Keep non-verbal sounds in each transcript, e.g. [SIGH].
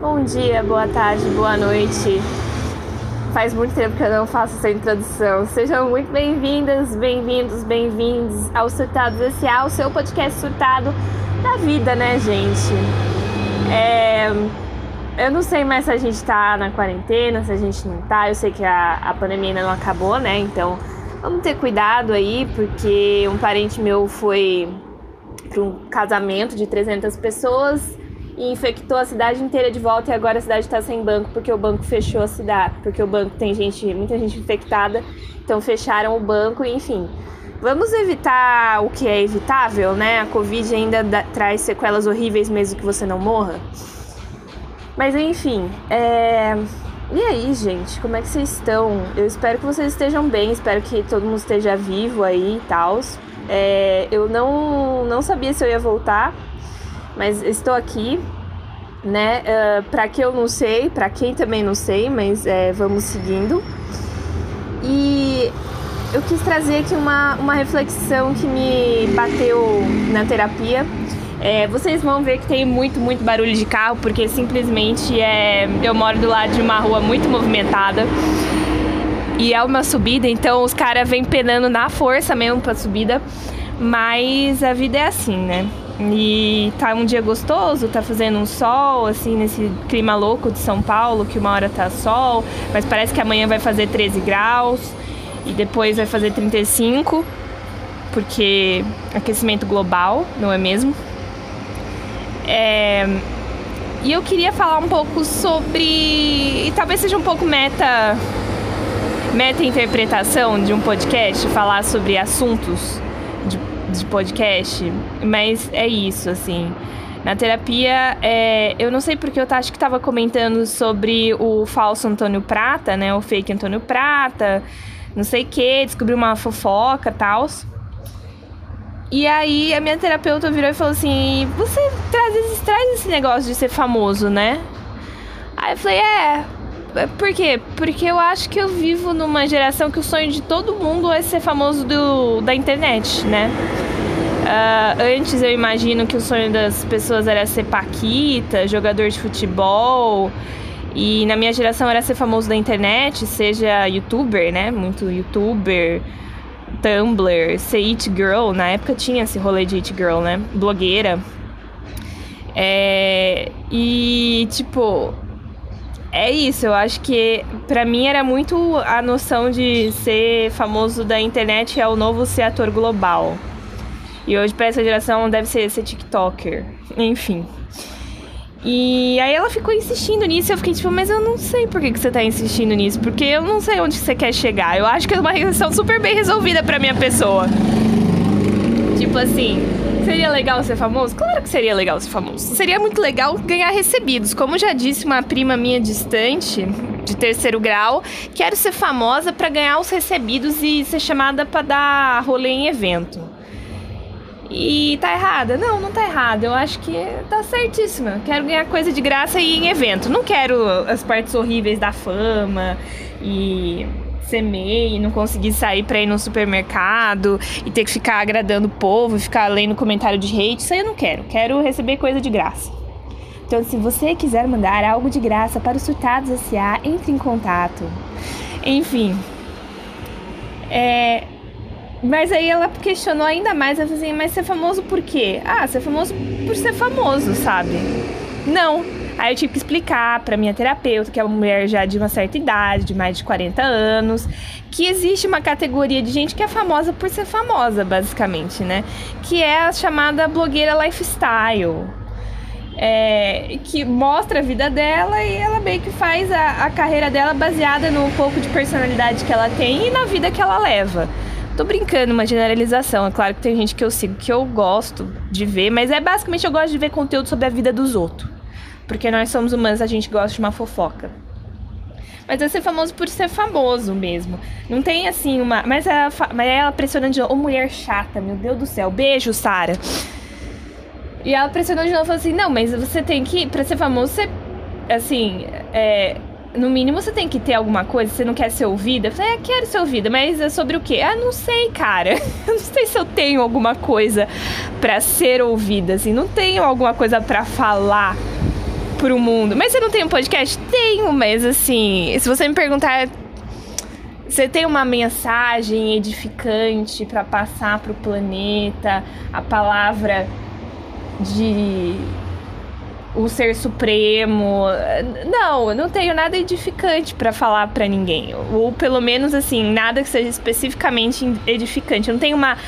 Bom dia, boa tarde, boa noite. Faz muito tempo que eu não faço essa introdução. Sejam muito bem-vindas, bem-vindos, bem-vindos ao Surtados S.A., o seu podcast surtado da vida, né, gente? É... Eu não sei mais se a gente tá na quarentena, se a gente não tá. Eu sei que a, a pandemia ainda não acabou, né? Então vamos ter cuidado aí, porque um parente meu foi para um casamento de 300 pessoas e infectou a cidade inteira de volta e agora a cidade está sem banco porque o banco fechou a cidade, porque o banco tem gente, muita gente infectada, então fecharam o banco, enfim. Vamos evitar o que é evitável, né? A Covid ainda dá, traz sequelas horríveis mesmo que você não morra. Mas enfim, é... e aí, gente, como é que vocês estão? Eu espero que vocês estejam bem, espero que todo mundo esteja vivo aí e tal. É... Eu não, não sabia se eu ia voltar, mas estou aqui, né? Uh, para que eu não sei, para quem também não sei, mas é, vamos seguindo. E eu quis trazer aqui uma, uma reflexão que me bateu na terapia. É, vocês vão ver que tem muito, muito barulho de carro, porque simplesmente é, eu moro do lado de uma rua muito movimentada. E é uma subida, então os caras vêm penando na força mesmo pra subida. Mas a vida é assim, né? E tá um dia gostoso, tá fazendo um sol, assim, nesse clima louco de São Paulo, que uma hora tá sol, mas parece que amanhã vai fazer 13 graus e depois vai fazer 35, porque aquecimento global, não é mesmo? É... E eu queria falar um pouco sobre. E talvez seja um pouco meta. Meta interpretação de um podcast, falar sobre assuntos de podcast, mas é isso, assim. Na terapia, é, eu não sei porque eu acho que estava comentando sobre o falso Antônio Prata, né? O fake Antônio Prata, não sei o que, descobri uma fofoca tal. E aí a minha terapeuta virou e falou assim: Você traz, traz esse negócio de ser famoso, né? Aí eu falei: é por quê? Porque eu acho que eu vivo numa geração que o sonho de todo mundo é ser famoso do, da internet, né? Uh, antes eu imagino que o sonho das pessoas era ser paquita, jogador de futebol. E na minha geração era ser famoso da internet, seja youtuber, né? Muito youtuber, Tumblr, ser it girl. Na época tinha esse rolê de it girl, né? Blogueira. É... E, tipo, é isso, eu acho que para mim era muito a noção de ser famoso da internet é o novo ser ator global. E hoje para essa geração deve ser ser TikToker, [LAUGHS] enfim. E aí ela ficou insistindo nisso, e eu fiquei tipo, mas eu não sei por que, que você tá insistindo nisso, porque eu não sei onde você quer chegar. Eu acho que é uma [LAUGHS] questão super bem resolvida pra minha pessoa. Tipo assim, Seria legal ser famoso? Claro que seria legal ser famoso. Seria muito legal ganhar recebidos. Como já disse uma prima minha distante, de terceiro grau, quero ser famosa para ganhar os recebidos e ser chamada para dar rolê em evento. E tá errada? Não, não tá errada. Eu acho que tá certíssima. Quero ganhar coisa de graça e ir em evento. Não quero as partes horríveis da fama e ser MEI e não conseguir sair pra ir no supermercado e ter que ficar agradando o povo ficar lendo comentário de hate, isso aí eu não quero. Quero receber coisa de graça. Então, se você quiser mandar algo de graça para os Surtados S.A., entre em contato. Enfim. É... Mas aí ela questionou ainda mais, ela falou assim, mas ser famoso por quê? Ah, ser famoso por ser famoso, sabe? Não, Aí eu tive que explicar para minha terapeuta, que é uma mulher já de uma certa idade, de mais de 40 anos, que existe uma categoria de gente que é famosa por ser famosa, basicamente, né? Que é a chamada blogueira lifestyle. É, que mostra a vida dela e ela meio que faz a, a carreira dela baseada no pouco de personalidade que ela tem e na vida que ela leva. Tô brincando, uma generalização. É claro que tem gente que eu sigo que eu gosto de ver, mas é basicamente eu gosto de ver conteúdo sobre a vida dos outros. Porque nós somos humanos, a gente gosta de uma fofoca. Mas é ser famoso por ser famoso mesmo. Não tem assim uma. Mas ela, mas ela pressionando de novo. Ô, mulher chata, meu Deus do céu. Beijo, Sara. E ela pressionou de novo e falou assim: Não, mas você tem que. Pra ser famoso, você. Assim. É, no mínimo você tem que ter alguma coisa, você não quer ser ouvida? Eu falei, é, quero ser ouvida, mas é sobre o quê? Ah, não sei, cara. [LAUGHS] Eu não sei se eu tenho alguma coisa para ser ouvida, assim, não tenho alguma coisa para falar pro mundo. Mas você não tem um podcast? Tenho, mas assim, se você me perguntar você tem uma mensagem edificante para passar para o planeta, a palavra de o ser supremo. Não, eu não tenho nada edificante para falar para ninguém. Ou pelo menos assim, nada que seja especificamente edificante. Eu não tenho uma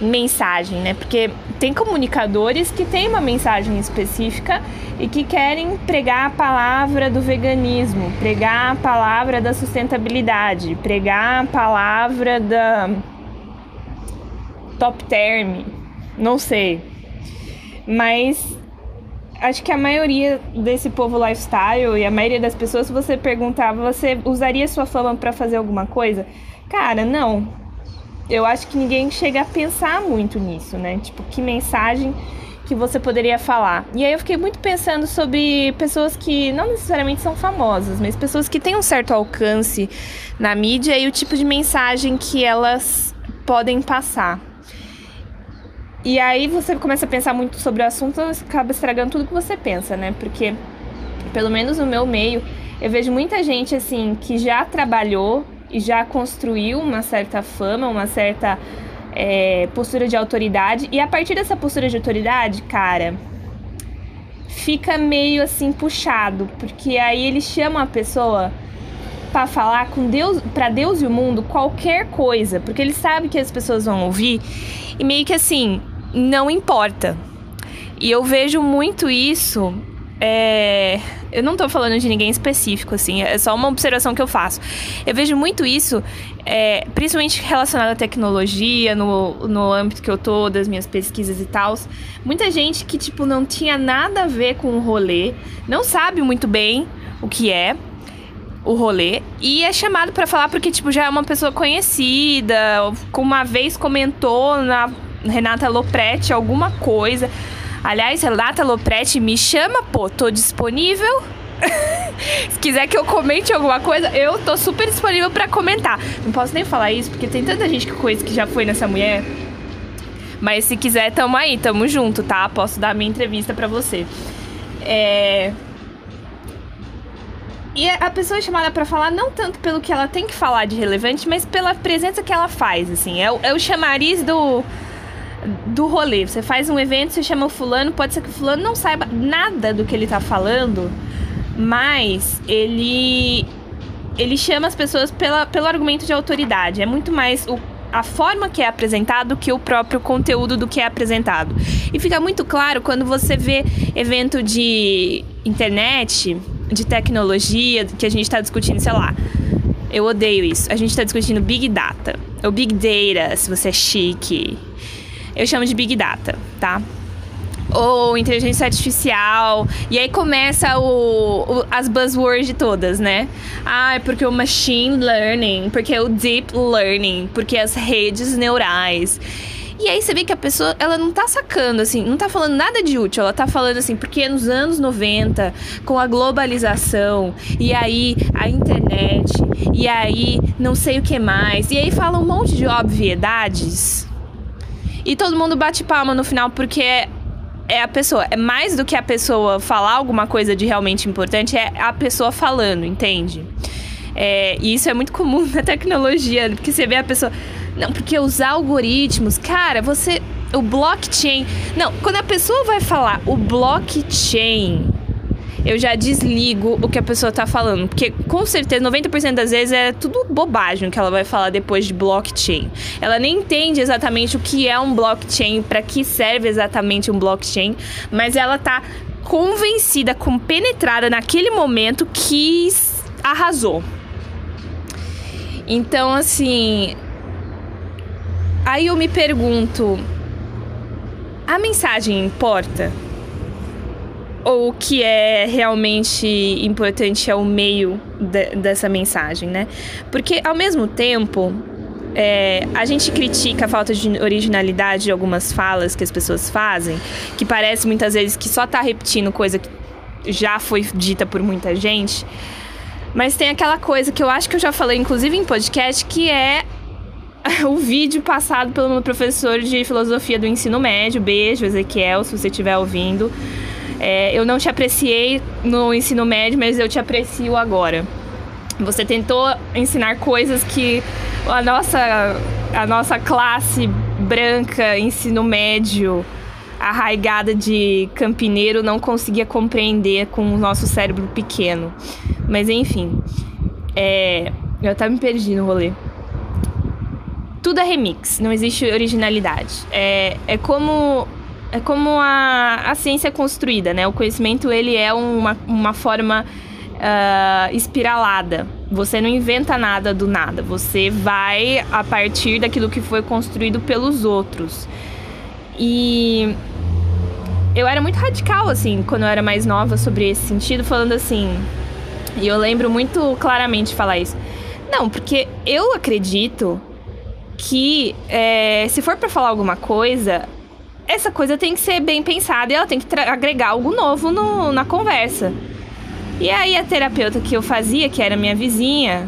mensagem, né? Porque tem comunicadores que têm uma mensagem específica e que querem pregar a palavra do veganismo, pregar a palavra da sustentabilidade, pregar a palavra da top term, não sei. Mas acho que a maioria desse povo lifestyle e a maioria das pessoas, se você perguntar, você usaria sua fama para fazer alguma coisa? Cara, não eu acho que ninguém chega a pensar muito nisso, né? Tipo, que mensagem que você poderia falar. E aí eu fiquei muito pensando sobre pessoas que não necessariamente são famosas, mas pessoas que têm um certo alcance na mídia e o tipo de mensagem que elas podem passar. E aí você começa a pensar muito sobre o assunto, acaba estragando tudo que você pensa, né? Porque pelo menos no meu meio, eu vejo muita gente assim que já trabalhou já construiu uma certa fama, uma certa é, postura de autoridade. E a partir dessa postura de autoridade, cara, fica meio assim puxado, porque aí ele chama a pessoa para falar com Deus, para Deus e o mundo qualquer coisa, porque ele sabe que as pessoas vão ouvir e meio que assim, não importa. E eu vejo muito isso é, eu não tô falando de ninguém específico, assim, é só uma observação que eu faço. Eu vejo muito isso, é, principalmente relacionado à tecnologia, no, no âmbito que eu tô, das minhas pesquisas e tal. Muita gente que, tipo, não tinha nada a ver com o rolê, não sabe muito bem o que é o rolê e é chamado para falar porque, tipo, já é uma pessoa conhecida, uma vez comentou na Renata Lopretti alguma coisa. Aliás, Renata Lopretti, me chama, pô, tô disponível. [LAUGHS] se quiser que eu comente alguma coisa, eu tô super disponível para comentar. Não posso nem falar isso, porque tem tanta gente que coisa que já foi nessa mulher. Mas se quiser, tamo aí, tamo junto, tá? Posso dar minha entrevista para você. É... E a pessoa é chamada para falar não tanto pelo que ela tem que falar de relevante, mas pela presença que ela faz, assim. É o, é o chamariz do do rolê. Você faz um evento, você chama o fulano, pode ser que o fulano não saiba nada do que ele tá falando, mas ele ele chama as pessoas pela, pelo argumento de autoridade. É muito mais o, a forma que é apresentado que o próprio conteúdo do que é apresentado. E fica muito claro quando você vê evento de internet, de tecnologia, que a gente está discutindo, sei lá. Eu odeio isso. A gente está discutindo Big Data, ou Big Data, se você é chique eu chamo de Big Data, tá? ou inteligência artificial. E aí começa o, o, as buzzwords de todas, né? Ah, é porque o machine learning, porque o deep learning, porque as redes neurais. E aí você vê que a pessoa, ela não tá sacando, assim, não tá falando nada de útil, ela tá falando assim, porque nos anos 90, com a globalização, e aí a internet, e aí não sei o que mais, e aí fala um monte de obviedades e todo mundo bate palma no final porque é, é a pessoa. É mais do que a pessoa falar alguma coisa de realmente importante, é a pessoa falando, entende? É, e isso é muito comum [LAUGHS] na tecnologia, porque você vê a pessoa. Não, porque os algoritmos, cara, você. O blockchain. Não, quando a pessoa vai falar o blockchain, eu já desligo o que a pessoa tá falando. Porque com certeza, 90% das vezes é tudo bobagem que ela vai falar depois de blockchain. Ela nem entende exatamente o que é um blockchain, para que serve exatamente um blockchain, mas ela tá convencida, compenetrada naquele momento que arrasou. Então, assim. Aí eu me pergunto: a mensagem importa? Ou o que é realmente importante é o meio de, dessa mensagem, né? Porque ao mesmo tempo é, a gente critica a falta de originalidade de algumas falas que as pessoas fazem, que parece muitas vezes que só tá repetindo coisa que já foi dita por muita gente. Mas tem aquela coisa que eu acho que eu já falei, inclusive em podcast, que é [LAUGHS] o vídeo passado pelo meu professor de filosofia do ensino médio. Beijo, Ezequiel, se você estiver ouvindo É, eu não te apreciei no ensino médio, mas eu te aprecio agora. Você tentou ensinar coisas que a nossa, a nossa classe branca, ensino médio, arraigada de campineiro, não conseguia compreender com o nosso cérebro pequeno. Mas enfim, é, eu até me perdi no rolê. Tudo é remix, não existe originalidade. É, é como é como a, a ciência é construída, né? O conhecimento ele é uma, uma forma uh, espiralada. Você não inventa nada do nada. Você vai a partir daquilo que foi construído pelos outros. E eu era muito radical, assim, quando eu era mais nova sobre esse sentido, falando assim. E eu lembro muito claramente falar isso. Não, porque eu acredito que é, se for para falar alguma coisa, essa coisa tem que ser bem pensada e ela tem que agregar algo novo no, na conversa. E aí a terapeuta que eu fazia, que era minha vizinha,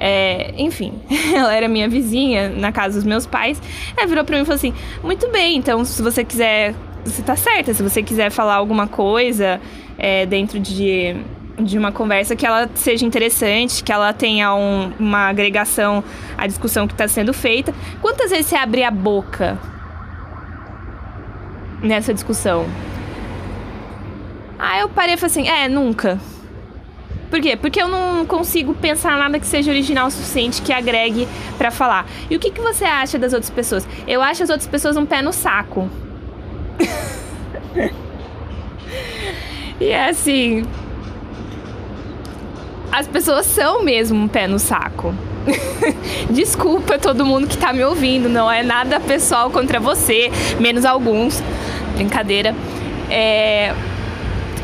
é, enfim, [LAUGHS] ela era minha vizinha na casa dos meus pais, ela virou pra mim e falou assim: Muito bem, então se você quiser, você tá certa, se você quiser falar alguma coisa é, dentro de, de uma conversa que ela seja interessante, que ela tenha um, uma agregação à discussão que está sendo feita, quantas vezes você abre a boca nessa discussão? Aí eu parei e falei assim: É, nunca. Por quê? Porque eu não consigo pensar nada que seja original o suficiente que agregue para falar. E o que, que você acha das outras pessoas? Eu acho as outras pessoas um pé no saco. [LAUGHS] e é assim. As pessoas são mesmo um pé no saco. [LAUGHS] Desculpa todo mundo que tá me ouvindo, não é nada pessoal contra você, menos alguns. Brincadeira. É,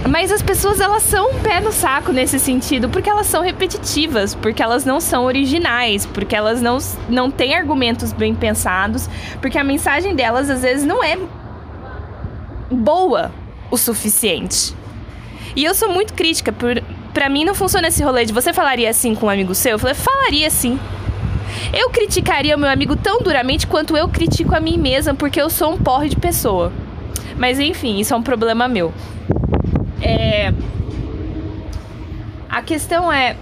mas as pessoas elas são um pé no saco nesse sentido, porque elas são repetitivas, porque elas não são originais, porque elas não, não têm argumentos bem pensados, porque a mensagem delas às vezes não é boa o suficiente. E eu sou muito crítica, por, pra mim não funciona esse rolê de você falaria assim com um amigo seu? Eu falei, falaria sim. Eu criticaria o meu amigo tão duramente quanto eu critico a mim mesma, porque eu sou um porre de pessoa. Mas enfim, isso é um problema meu. É... A questão é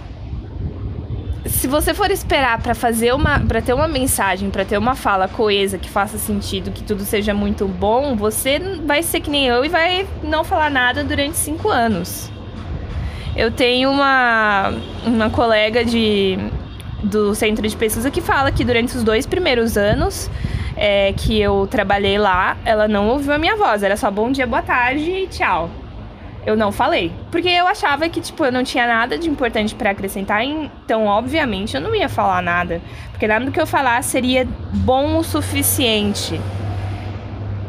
se você for esperar para fazer uma para ter uma mensagem, para ter uma fala coesa que faça sentido, que tudo seja muito bom, você vai ser que nem eu e vai não falar nada durante cinco anos. Eu tenho uma uma colega de do centro de pesquisa que fala que durante os dois primeiros anos é, que eu trabalhei lá, ela não ouviu a minha voz, era só bom dia, boa tarde e tchau eu não falei. Porque eu achava que, tipo, eu não tinha nada de importante para acrescentar, então, obviamente, eu não ia falar nada. Porque nada do que eu falasse seria bom o suficiente.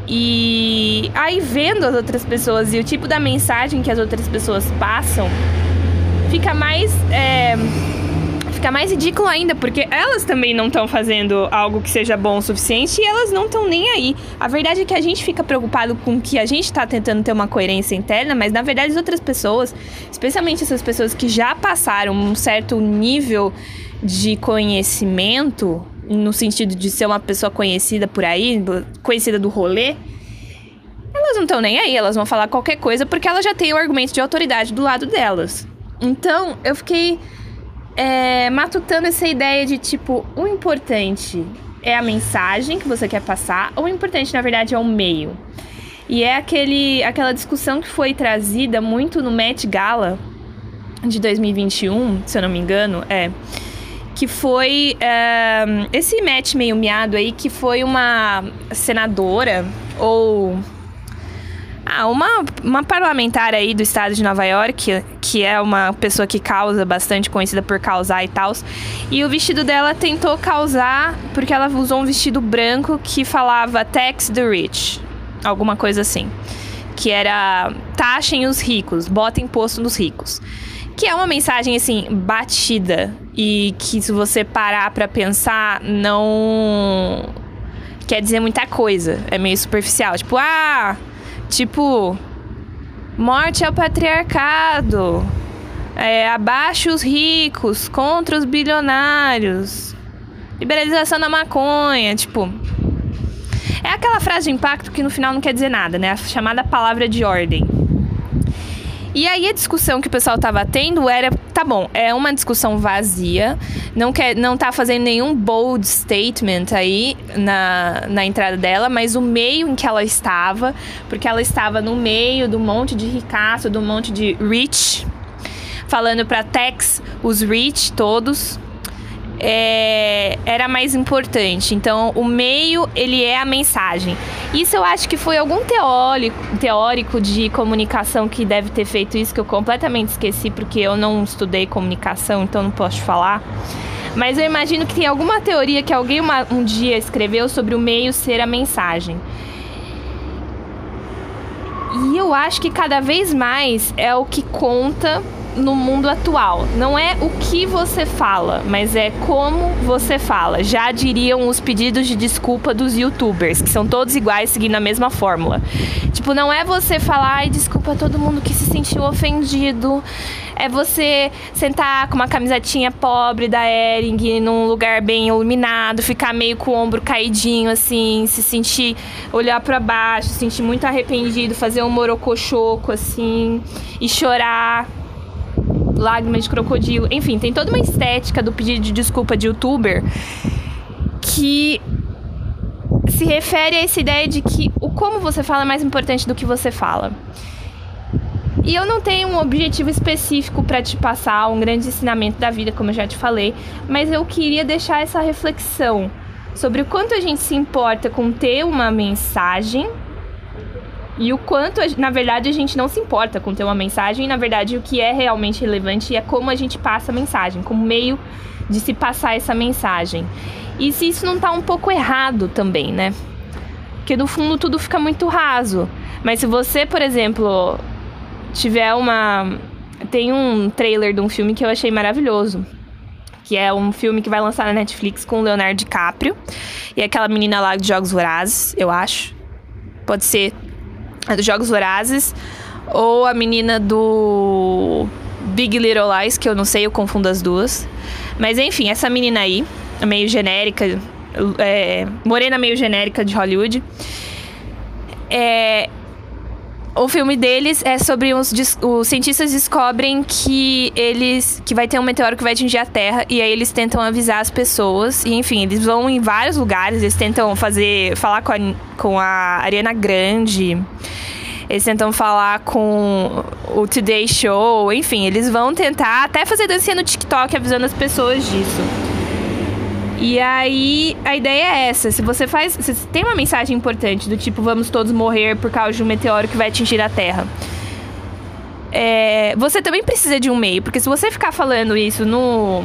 E aí, vendo as outras pessoas e o tipo da mensagem que as outras pessoas passam, fica mais. É fica mais ridículo ainda, porque elas também não estão fazendo algo que seja bom o suficiente e elas não estão nem aí. A verdade é que a gente fica preocupado com que a gente está tentando ter uma coerência interna, mas na verdade as outras pessoas, especialmente essas pessoas que já passaram um certo nível de conhecimento, no sentido de ser uma pessoa conhecida por aí, conhecida do rolê, elas não estão nem aí, elas vão falar qualquer coisa porque elas já têm o argumento de autoridade do lado delas. Então, eu fiquei é, matutando essa ideia de tipo, o importante é a mensagem que você quer passar, ou o importante, na verdade, é o meio. E é aquele, aquela discussão que foi trazida muito no Met Gala de 2021, se eu não me engano, é que foi é, esse match meio miado aí que foi uma senadora ou ah, uma, uma parlamentar aí do estado de Nova York, que é uma pessoa que causa bastante, conhecida por causar e tal. E o vestido dela tentou causar porque ela usou um vestido branco que falava tax the rich, alguma coisa assim. Que era taxem os ricos, botem imposto nos ricos. Que é uma mensagem assim batida e que se você parar para pensar não quer dizer muita coisa, é meio superficial, tipo, ah, Tipo, morte ao patriarcado, é, abaixo os ricos, contra os bilionários, liberalização da maconha, tipo. É aquela frase de impacto que no final não quer dizer nada, né? A chamada palavra de ordem. E aí a discussão que o pessoal tava tendo era, tá bom, é uma discussão vazia, não quer, não tá fazendo nenhum bold statement aí na, na entrada dela, mas o meio em que ela estava, porque ela estava no meio do monte de ricaço, do monte de rich, falando para Tex, os rich todos, é, era mais importante. Então, o meio, ele é a mensagem. Isso eu acho que foi algum teórico, teórico de comunicação que deve ter feito isso, que eu completamente esqueci, porque eu não estudei comunicação, então não posso falar. Mas eu imagino que tem alguma teoria que alguém uma, um dia escreveu sobre o meio ser a mensagem. E eu acho que cada vez mais é o que conta no mundo atual. Não é o que você fala, mas é como você fala. Já diriam os pedidos de desculpa dos youtubers, que são todos iguais, seguindo a mesma fórmula. Tipo, não é você falar e desculpa todo mundo que se sentiu ofendido. É você sentar com uma camisetinha pobre da Ering num lugar bem iluminado, ficar meio com o ombro caidinho assim, se sentir olhar para baixo, se sentir muito arrependido, fazer um morocochoco assim e chorar lágrimas de crocodilo. Enfim, tem toda uma estética do pedido de desculpa de youtuber que se refere a essa ideia de que o como você fala é mais importante do que você fala. E eu não tenho um objetivo específico para te passar, um grande ensinamento da vida, como eu já te falei, mas eu queria deixar essa reflexão sobre o quanto a gente se importa com ter uma mensagem e o quanto, na verdade, a gente não se importa com ter uma mensagem, na verdade, o que é realmente relevante é como a gente passa a mensagem, como meio de se passar essa mensagem. E se isso não tá um pouco errado também, né? Porque no fundo tudo fica muito raso. Mas se você, por exemplo, tiver uma. Tem um trailer de um filme que eu achei maravilhoso. Que é um filme que vai lançar na Netflix com o Leonardo DiCaprio. E aquela menina lá de Jogos Vorazes, eu acho. Pode ser dos Jogos Vorazes, ou a menina do Big Little Lies, que eu não sei, eu confundo as duas. Mas enfim, essa menina aí, meio genérica, é, morena meio genérica de Hollywood. É, o filme deles é sobre uns os cientistas descobrem que eles que vai ter um meteoro que vai atingir a Terra e aí eles tentam avisar as pessoas e enfim eles vão em vários lugares eles tentam fazer falar com a, com a Ariana Grande eles tentam falar com o Today Show, enfim, eles vão tentar até fazer dancinha no TikTok avisando as pessoas disso. E aí, a ideia é essa: se você faz. Se tem uma mensagem importante do tipo, vamos todos morrer por causa de um meteoro que vai atingir a Terra. É, você também precisa de um meio, porque se você ficar falando isso no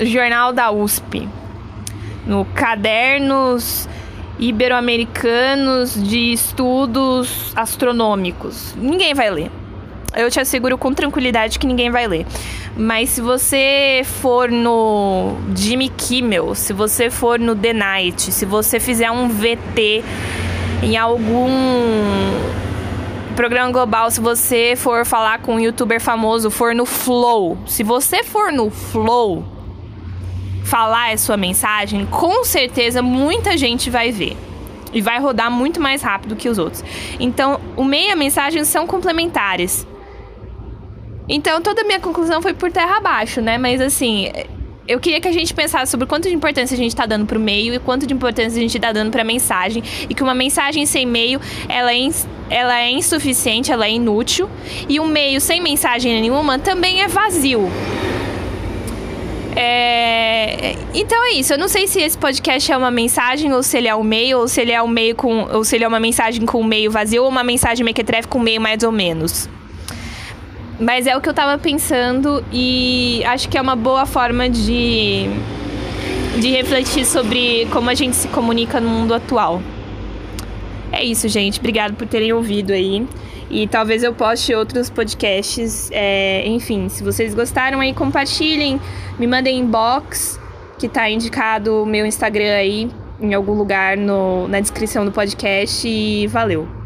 jornal da USP, no Cadernos Ibero-Americanos de Estudos Astronômicos, ninguém vai ler. Eu te asseguro com tranquilidade que ninguém vai ler. Mas se você for no Jimmy Kimmel, se você for no The Night, se você fizer um VT em algum programa global, se você for falar com um youtuber famoso, for no Flow, se você for no Flow falar a sua mensagem, com certeza muita gente vai ver. E vai rodar muito mais rápido que os outros. Então, o meio e a mensagem são complementares. Então, toda a minha conclusão foi por terra abaixo, né? Mas, assim, eu queria que a gente pensasse sobre quanto de importância a gente está dando para o meio e quanto de importância a gente está dando para a mensagem. E que uma mensagem sem meio, ela é, ela é insuficiente, ela é inútil. E um meio sem mensagem nenhuma também é vazio. É... Então é isso. Eu não sei se esse podcast é uma mensagem ou se ele é um meio, ou se ele é um meio com. ou se ele é uma mensagem com um meio vazio ou uma mensagem mequetrefe com um meio mais ou menos. Mas é o que eu tava pensando e acho que é uma boa forma de, de refletir sobre como a gente se comunica no mundo atual. É isso, gente. Obrigado por terem ouvido aí. E talvez eu poste outros podcasts. É, enfim, se vocês gostaram aí, compartilhem, me mandem inbox, que tá indicado o meu Instagram aí em algum lugar no, na descrição do podcast. E valeu!